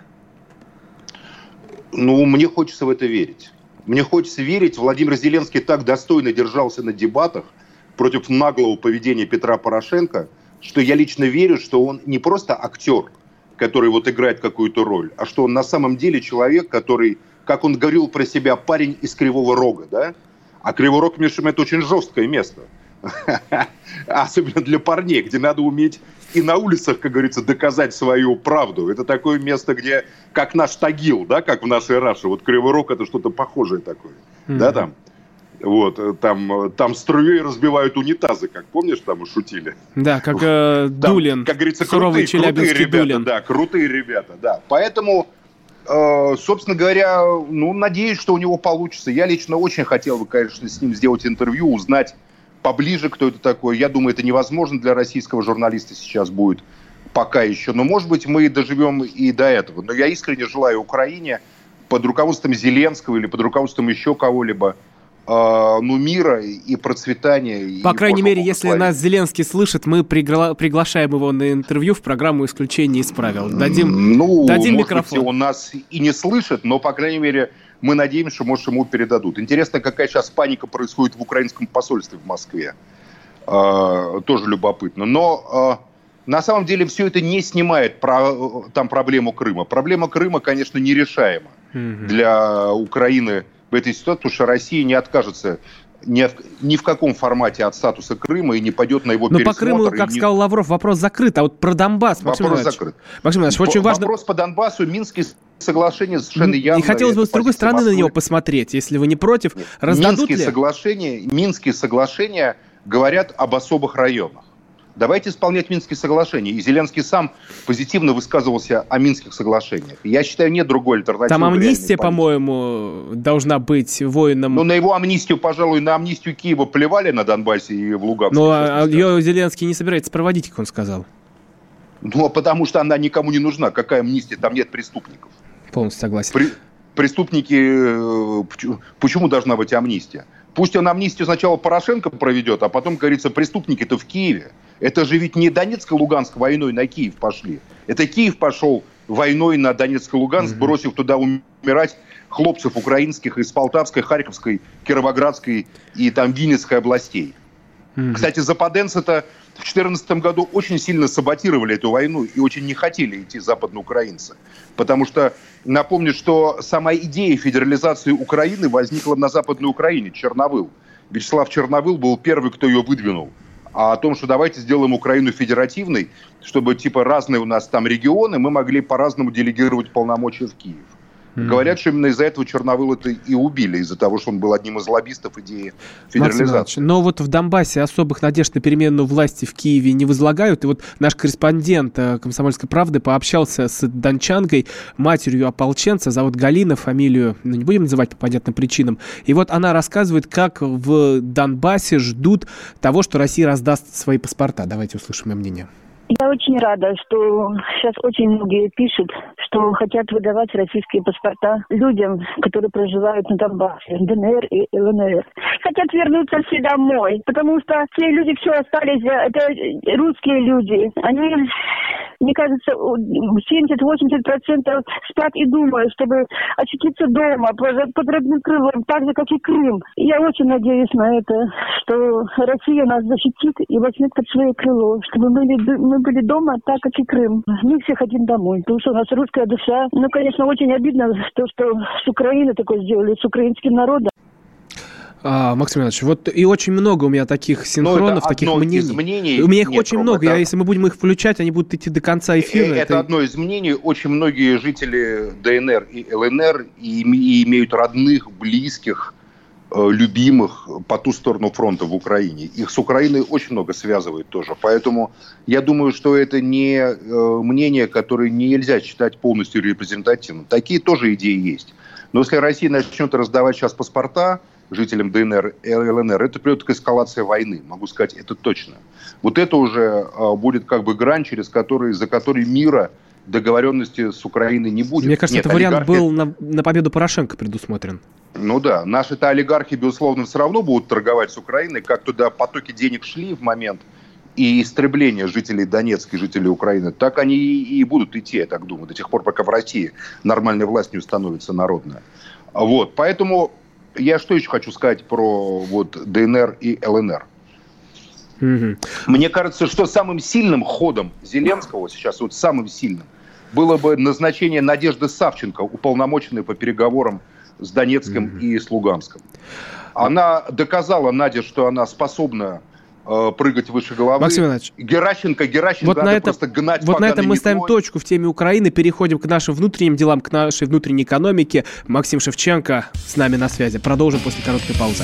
Ну, мне хочется в это верить. Мне хочется верить, Владимир Зеленский так достойно держался на дебатах против наглого поведения Петра Порошенко, что я лично верю, что он не просто актер, который вот играет какую-то роль, а что он на самом деле человек, который, как он говорил про себя, парень из Кривого Рога, да? А Кривой Рог, между это очень жесткое место. Особенно для парней, где надо уметь и на улицах, как говорится, доказать свою правду. Это такое место, где, как наш Тагил, да, как в нашей Раше, вот Кривой Рог это что-то похожее такое, mm-hmm. да, там. Вот, э, там, там струей разбивают унитазы, как помнишь, там шутили. Да, как э, там, Дулин, как говорится, крутые, крутые ребята, Дулин. Да, крутые ребята, да. Поэтому, э, собственно говоря, ну, надеюсь, что у него получится. Я лично очень хотел бы, конечно, с ним сделать интервью, узнать, поближе, кто это такой. Я думаю, это невозможно для российского журналиста сейчас будет пока еще. Но, может быть, мы доживем и до этого. Но я искренне желаю Украине под руководством Зеленского или под руководством еще кого-либо э, ну, мира и процветания. По и крайней мере, если нас Зеленский слышит, мы пригла- приглашаем его на интервью в программу «Исключение из правил». Дадим, ну, дадим может микрофон. Быть, он нас и не слышит, но, по крайней мере, мы надеемся, что, может, ему передадут. Интересно, какая сейчас паника происходит в украинском посольстве в Москве. Э, тоже любопытно. Но э, на самом деле все это не снимает про, там проблему Крыма. Проблема Крыма, конечно, нерешаема mm-hmm. для Украины в этой ситуации, потому что Россия не откажется ни в, ни в каком формате от статуса Крыма и не пойдет на его Но по Крыму, как не... сказал Лавров, вопрос закрыт. А вот про Донбасс, Максим Вопрос Иванович, закрыт. Максим Иванович, очень важно... Вопрос по Донбассу, Минский соглашение совершенно явно... И хотелось бы с другой стороны Москвы. на него посмотреть, если вы не против. Нет. Раздадут Минские ли? соглашения, Минские соглашения говорят об особых районах. Давайте исполнять Минские соглашения. И Зеленский сам позитивно высказывался о Минских соглашениях. Я считаю, нет другой альтернативы. Там амнистия, по-моему, должна быть воинам... Ну, на его амнистию, пожалуй, на амнистию Киева плевали на Донбассе и в Луганске. Но а ее Зеленский не собирается проводить, как он сказал. Ну, а потому что она никому не нужна. Какая амнистия? Там нет преступников. Полностью согласен. При, преступники... Э, почему должна быть амнистия? Пусть он амнистию сначала Порошенко проведет, а потом, как говорится, преступники-то в Киеве. Это же ведь не Донецк и Луганск войной на Киев пошли. Это Киев пошел войной на Донецк и Луганск, mm-hmm. бросив туда умирать хлопцев украинских из Полтавской, Харьковской, Кировоградской и там Винницкой областей. Mm-hmm. Кстати, западенцы-то в 2014 году очень сильно саботировали эту войну и очень не хотели идти западноукраинцы. Потому что, напомню, что сама идея федерализации Украины возникла на Западной Украине, Черновыл. Вячеслав Черновыл был первый, кто ее выдвинул. А о том, что давайте сделаем Украину федеративной, чтобы типа разные у нас там регионы, мы могли по-разному делегировать полномочия в Киев. Mm-hmm. Говорят, что именно из-за этого Черновыл это и убили, из-за того, что он был одним из лоббистов идеи федерализации. но вот в Донбассе особых надежд на перемену власти в Киеве не возлагают. И вот наш корреспондент э, «Комсомольской правды» пообщался с дончанкой, матерью ополченца, зовут Галина, фамилию ну, не будем называть по понятным причинам. И вот она рассказывает, как в Донбассе ждут того, что Россия раздаст свои паспорта. Давайте услышим ее мнение. Я очень рада, что сейчас очень многие пишут, что хотят выдавать российские паспорта людям, которые проживают на Донбассе, ДНР и ЛНР. Хотят вернуться все домой, потому что те люди все остались, это русские люди. Они, мне кажется, 70-80% спят и думают, чтобы очутиться дома под родным крылом, так же, как и Крым. Я очень надеюсь на это, что Россия нас защитит и возьмет под свое крыло, чтобы мы, мы были дома, так как и Крым. Мы все хотим домой, потому что у нас русская душа. Ну, конечно, очень обидно, то, что с Украины такое сделали, с украинским народом. А, Максим Иванович, вот и очень много у меня таких синхронов, таких мнений. мнений. У меня их нет, очень много. Это... Я, если мы будем их включать, они будут идти до конца эфира. Это, это одно из мнений. Очень многие жители ДНР и ЛНР и, и имеют родных, близких, Э, любимых по ту сторону фронта в Украине. Их с Украиной очень много связывает тоже. Поэтому я думаю, что это не э, мнение, которое нельзя считать полностью репрезентативным. Такие тоже идеи есть. Но если Россия начнет раздавать сейчас паспорта жителям ДНР и ЛНР, это приведет к эскалации войны. Могу сказать, это точно. Вот это уже э, будет как бы грань, через который, за которой мира договоренности с Украиной не будет. Мне кажется, Нет, этот вариант олигархи... был на, на победу Порошенко предусмотрен. Ну да, наши-то олигархи, безусловно, все равно будут торговать с Украиной, как туда потоки денег шли в момент и истребления жителей Донецка и жителей Украины, так они и будут идти, я так думаю, до тех пор, пока в России нормальная власть не установится народная. Вот, поэтому я что еще хочу сказать про вот ДНР и ЛНР. Угу. Мне кажется, что самым сильным ходом Зеленского сейчас, вот самым сильным, было бы назначение Надежды Савченко, уполномоченной по переговорам с Донецком угу. и с Луганском. Она доказала, Надя, что она способна э, прыгать выше головы. Максим Иванович. Геращенко, Геращенко вот на это, просто гнать Вот на этом мы ставим точку в теме Украины, переходим к нашим внутренним делам, к нашей внутренней экономике. Максим Шевченко с нами на связи. Продолжим после короткой паузы.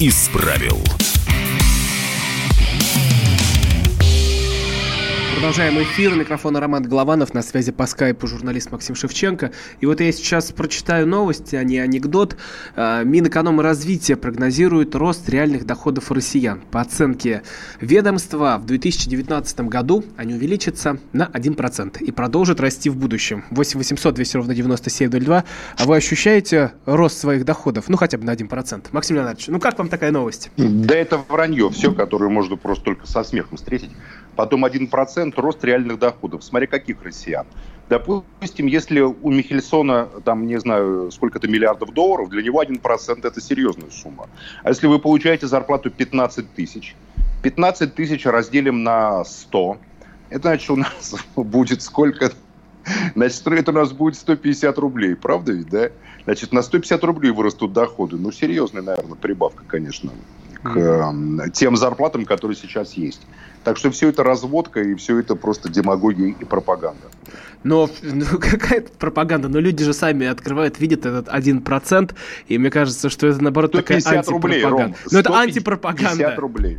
из Продолжаем эфир. Микрофон Роман Голованов. На связи по скайпу журналист Максим Шевченко. И вот я сейчас прочитаю новости, а не анекдот. А, Минэкономразвития прогнозирует рост реальных доходов россиян. По оценке ведомства, в 2019 году они увеличатся на 1% и продолжат расти в будущем. 8 800 200 ровно 9702. А вы ощущаете рост своих доходов? Ну, хотя бы на 1%. Максим Леонидович, ну как вам такая новость? Да это вранье все, которое можно просто только со смехом встретить потом 1% рост реальных доходов. Смотри, каких россиян. Допустим, если у Михельсона, там, не знаю, сколько-то миллиардов долларов, для него 1% это серьезная сумма. А если вы получаете зарплату 15 тысяч, 15 тысяч разделим на 100, это значит, у нас будет сколько Значит, это у нас будет 150 рублей, правда ведь, да? Значит, на 150 рублей вырастут доходы. Ну, серьезная, наверное, прибавка, конечно, к э, тем зарплатам, которые сейчас есть. Так что все это разводка и все это просто демагогия и пропаганда. Но ну, какая это пропаганда? Но люди же сами открывают, видят этот один процент, и мне кажется, что это наоборот такая антипропаганда. Рублей, Но это антипропаганда. 150 рублей.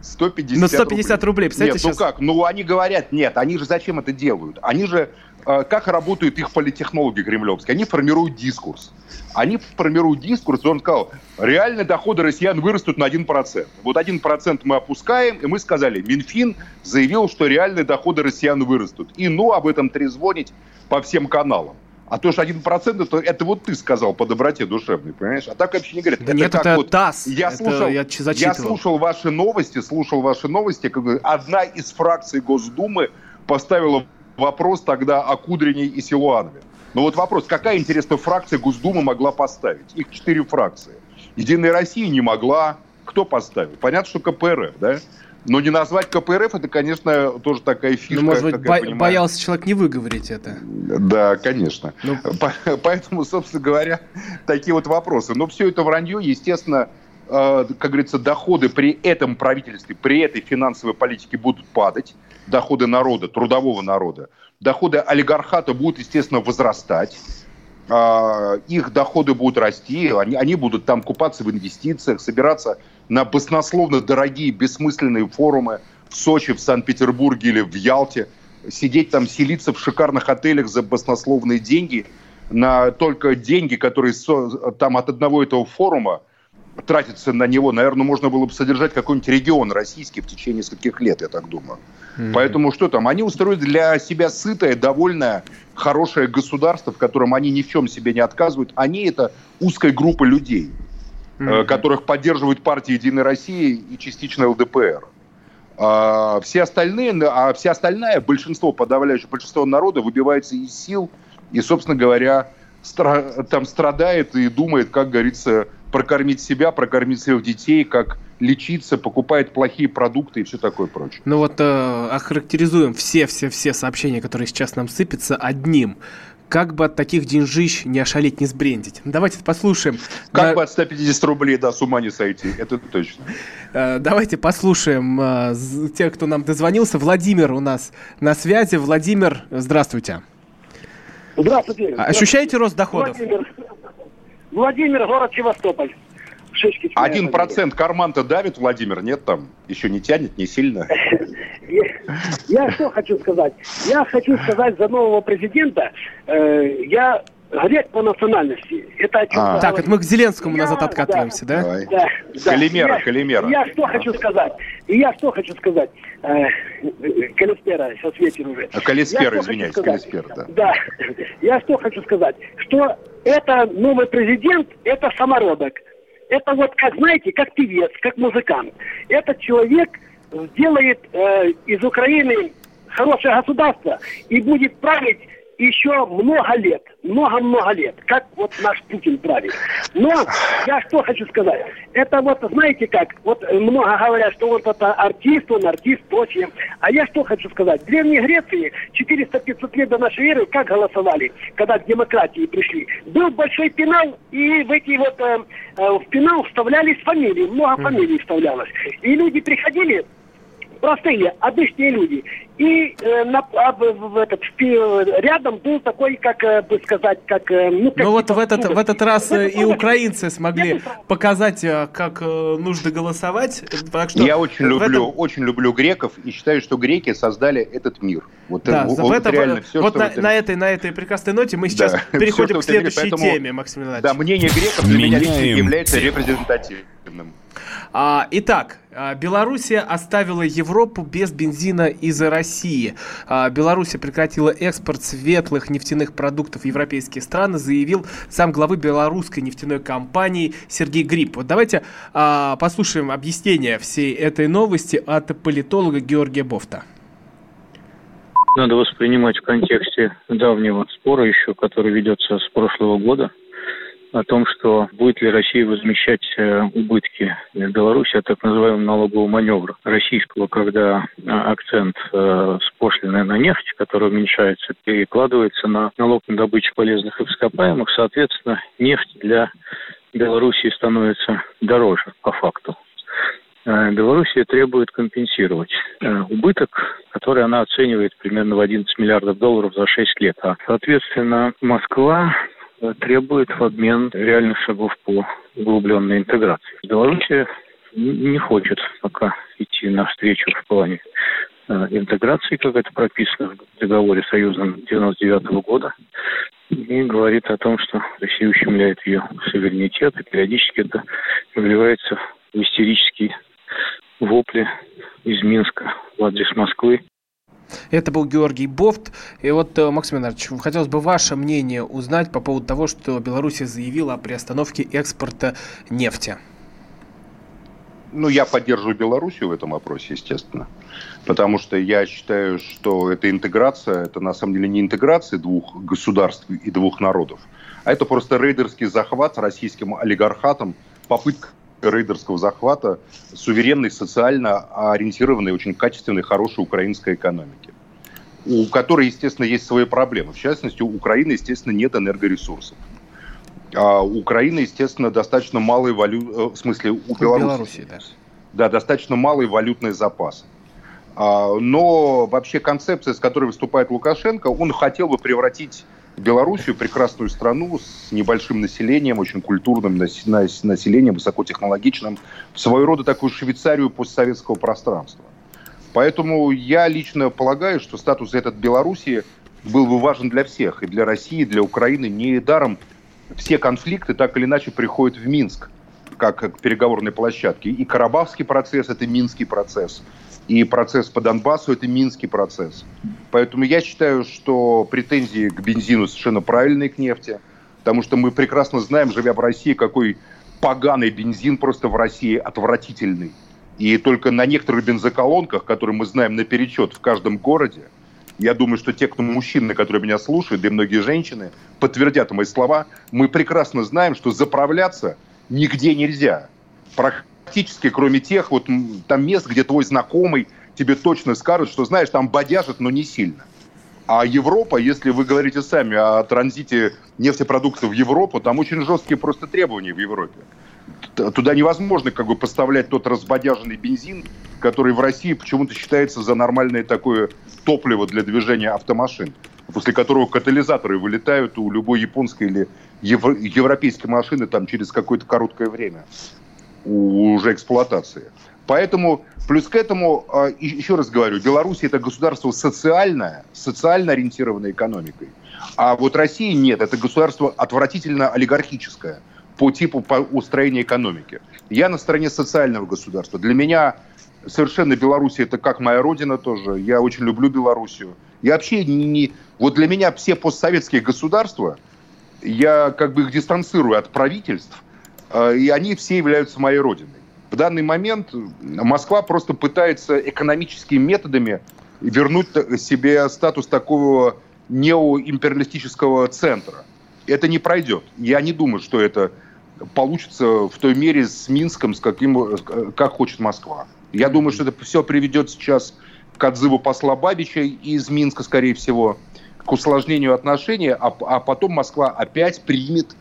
150 На 150 рублей, рублей Нет, сейчас... ну как? Ну они говорят, нет, они же зачем это делают? Они же, э, как работают их политтехнологи кремлевские? Они формируют дискурс они формируют дискурс, он сказал, реальные доходы россиян вырастут на 1%. Вот 1% мы опускаем, и мы сказали, Минфин заявил, что реальные доходы россиян вырастут. И ну об этом трезвонить по всем каналам. А то, что 1% это, это вот ты сказал по доброте душевной, понимаешь? А так вообще не говорят. Да это нет, это вот, ТАСС. Я, это слушал, я, я слушал ваши новости, слушал ваши новости. Как одна из фракций Госдумы поставила вопрос тогда о Кудрине и Силуанове. Но вот вопрос, какая, интересная фракция Госдумы могла поставить? Их четыре фракции. Единая Россия не могла. Кто поставил? Понятно, что КПРФ, да? Но не назвать КПРФ, это, конечно, тоже такая фишка. Ну, может быть, бо- боялся человек не выговорить это. Да, конечно. Ну... Поэтому, собственно говоря, такие вот вопросы. Но все это вранье, естественно, э, как говорится, доходы при этом правительстве, при этой финансовой политике будут падать. Доходы народа, трудового народа доходы олигархата будут, естественно, возрастать. А, их доходы будут расти, они, они будут там купаться в инвестициях, собираться на баснословно дорогие, бессмысленные форумы в Сочи, в Санкт-Петербурге или в Ялте, сидеть там, селиться в шикарных отелях за баснословные деньги, на только деньги, которые там от одного этого форума тратятся на него, наверное, можно было бы содержать какой-нибудь регион российский в течение нескольких лет, я так думаю. Mm-hmm. Поэтому что там? Они устроят для себя сытое, довольное, хорошее государство, в котором они ни в чем себе не отказывают. Они это узкая группа людей, mm-hmm. которых поддерживают партия «Единая Россия» и частично ЛДПР. А все остальные, а вся остальная, большинство, подавляющее большинство народа выбивается из сил и, собственно говоря, стра- там страдает и думает, как говорится, прокормить себя, прокормить своих детей, как лечиться, покупает плохие продукты и все такое прочее. Ну вот э, охарактеризуем все-все-все сообщения, которые сейчас нам сыпятся, одним. Как бы от таких деньжищ не ошалеть, не сбрендить. Давайте послушаем. Как на... бы от 150 рублей, да, с ума не сойти, это точно. Э, давайте послушаем э, тех, кто нам дозвонился. Владимир у нас на связи. Владимир, здравствуйте. Здравствуйте. Ощущаете рост доходов? Владимир, Владимир город Севастополь. Один процент карман-то давит, Владимир, нет там? Еще не тянет, не сильно? Я что хочу сказать? Я хочу сказать за нового президента. Э, я грек по национальности. Это о чем а. Так, это мы к Зеленскому я, назад откатываемся, да? да? да, да. Калимера, я, Калимера. Я что хочу сказать? Я что хочу сказать? Э, Калиспера, сейчас вечер уже. А Калиспера, извиняюсь, Калиспера, да. Да. Я что хочу сказать? Что это новый президент, это самородок. Это вот, как знаете, как певец, как музыкант. Этот человек сделает э, из Украины хорошее государство и будет править еще много лет, много-много лет, как вот наш Путин правит. Но я что хочу сказать, это вот, знаете как, вот много говорят, что вот это артист, он артист, прочее. А я что хочу сказать, в Древней Греции 400-500 лет до нашей эры как голосовали, когда к демократии пришли? Был большой пенал, и в эти вот, э, э, в пенал вставлялись фамилии, много фамилий вставлялось. И люди приходили, простые, обычные люди. И э, на, об, в этот, в, рядом был такой, как э, бы сказать, как... Э, ну, как ну вот в этот, в этот раз в и украинцы смогли Нет, показать, э, как э, нужно голосовать. Так что Я очень люблю, этом... очень люблю греков и считаю, что греки создали этот мир. Вот, да, это, вот это, реально все, вот на, этом... на, этой, на этой прекрасной ноте мы сейчас да, переходим все, к следующей поэтому, теме, Максим Иванович. Да, мнение греков для меня является репрезентативным. А, итак, а, Белоруссия оставила Европу без бензина из-за России. А, Белоруссия прекратила экспорт светлых нефтяных продуктов в европейские страны, заявил сам главы белорусской нефтяной компании Сергей Гриб. Вот давайте послушаем объяснение всей этой новости от политолога Георгия Бофта. Надо воспринимать в контексте давнего спора еще, который ведется с прошлого года – о том, что будет ли Россия возмещать э, убытки Беларуси от так называемого налогового маневра российского, когда э, акцент э, с пошлины на нефть, который уменьшается, перекладывается на налог на добычу полезных ископаемых, соответственно, нефть для Белоруссии становится дороже по факту. Белоруссия требует компенсировать убыток, который она оценивает примерно в 11 миллиардов долларов за 6 лет. А, соответственно, Москва требует в обмен реальных шагов по углубленной интеграции. Белоруссия не хочет пока идти навстречу в плане э, интеграции, как это прописано в договоре союзном 99 -го года, и говорит о том, что Россия ущемляет ее суверенитет, и периодически это выливается в истерические вопли из Минска в адрес Москвы это был Георгий Бофт. И вот, э, Максим Иванович, хотелось бы ваше мнение узнать по поводу того, что Беларусь заявила о приостановке экспорта нефти. Ну, я поддерживаю Белоруссию в этом вопросе, естественно. Потому что я считаю, что эта интеграция, это на самом деле не интеграция двух государств и двух народов, а это просто рейдерский захват российским олигархатом, попытка рейдерского захвата суверенной, социально ориентированной, очень качественной, хорошей украинской экономики, у которой, естественно, есть свои проблемы. В частности, у Украины, естественно, нет энергоресурсов. А у Украины, естественно, достаточно малый валют... Э, в смысле, у Беларуси, Беларуси да. да, достаточно малый валютный запас. А, но вообще концепция, с которой выступает Лукашенко, он хотел бы превратить Белоруссию, прекрасную страну с небольшим населением, очень культурным населением, высокотехнологичным, своего рода такую Швейцарию постсоветского пространства. Поэтому я лично полагаю, что статус этот Белоруссии был бы важен для всех, и для России, и для Украины. Не даром все конфликты так или иначе приходят в Минск, как к переговорной площадке. И Карабахский процесс – это Минский процесс – и процесс по Донбассу – это минский процесс. Поэтому я считаю, что претензии к бензину совершенно правильные к нефти, потому что мы прекрасно знаем, живя в России, какой поганый бензин просто в России отвратительный. И только на некоторых бензоколонках, которые мы знаем наперечет в каждом городе, я думаю, что те, кто мужчины, которые меня слушают, да и многие женщины, подтвердят мои слова, мы прекрасно знаем, что заправляться нигде нельзя практически, кроме тех вот там мест, где твой знакомый тебе точно скажет, что, знаешь, там бодяжит, но не сильно. А Европа, если вы говорите сами о транзите нефтепродуктов в Европу, там очень жесткие просто требования в Европе. Туда невозможно как бы поставлять тот разбодяженный бензин, который в России почему-то считается за нормальное такое топливо для движения автомашин, после которого катализаторы вылетают у любой японской или европейской машины там через какое-то короткое время уже эксплуатации. Поэтому, плюс к этому, а, еще раз говорю, Беларусь это государство социальное, социально ориентированной экономикой. А вот Россия нет, это государство отвратительно олигархическое по типу устроения экономики. Я на стороне социального государства. Для меня совершенно Беларусь это как моя родина тоже. Я очень люблю Белоруссию. Я вообще не, не... Вот для меня все постсоветские государства, я как бы их дистанцирую от правительств, и они все являются моей родиной. В данный момент Москва просто пытается экономическими методами вернуть себе статус такого неоимпериалистического центра. Это не пройдет. Я не думаю, что это получится в той мере с Минском, с каким, как хочет Москва. Я думаю, что это все приведет сейчас к отзыву посла Бабича из Минска, скорее всего, к усложнению отношений, а, а потом Москва опять примет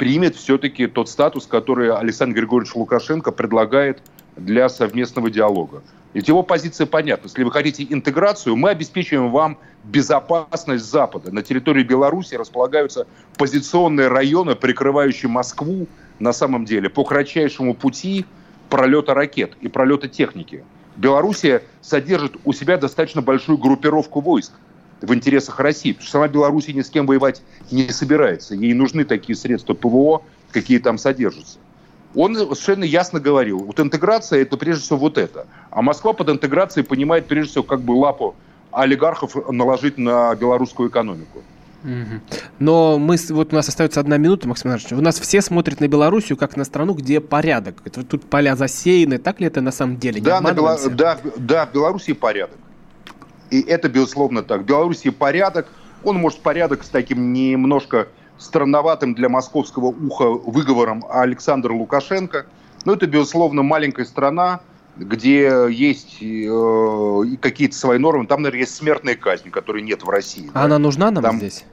примет все-таки тот статус, который Александр Григорьевич Лукашенко предлагает для совместного диалога. Ведь его позиция понятна. Если вы хотите интеграцию, мы обеспечиваем вам безопасность Запада. На территории Беларуси располагаются позиционные районы, прикрывающие Москву на самом деле по кратчайшему пути пролета ракет и пролета техники. Белоруссия содержит у себя достаточно большую группировку войск в интересах России. Потому что сама Беларусь ни с кем воевать не собирается. Ей нужны такие средства ПВО, какие там содержатся. Он совершенно ясно говорил, вот интеграция это прежде всего вот это. А Москва под интеграцией понимает прежде всего как бы лапу олигархов наложить на белорусскую экономику. Но мы, вот у нас остается одна минута, Максим Иванович. У нас все смотрят на Белоруссию как на страну, где порядок. Тут поля засеяны. Так ли это на самом деле? Да, на Бела... да, да, в Беларуси порядок. И это, безусловно, так. В Беларуси порядок. Он, может, порядок с таким немножко странноватым для московского уха выговором Александра Лукашенко. Но это, безусловно, маленькая страна, где есть э, какие-то свои нормы. Там, наверное, есть смертная казнь, которой нет в России. А да? она нужна нам Там, здесь?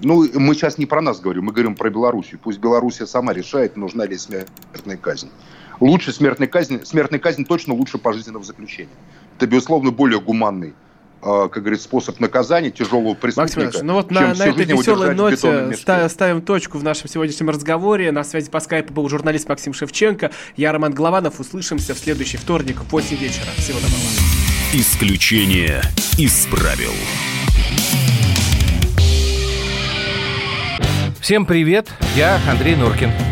Ну, мы сейчас не про нас говорим, мы говорим про Белоруссию. Пусть Белоруссия сама решает, нужна ли смертная казнь. Лучше смертная казнь, смертная казнь точно лучше пожизненного заключения. Это, безусловно, более гуманный как говорится, способ наказания тяжелого преступника. Максим ну вот на, на этой веселой ноте ставим точку в нашем сегодняшнем разговоре. На связи по скайпу был журналист Максим Шевченко. Я Роман Голованов. Услышимся в следующий вторник в 8 вечера. Всего доброго. Исключение из правил. Всем привет, я Андрей Нуркин.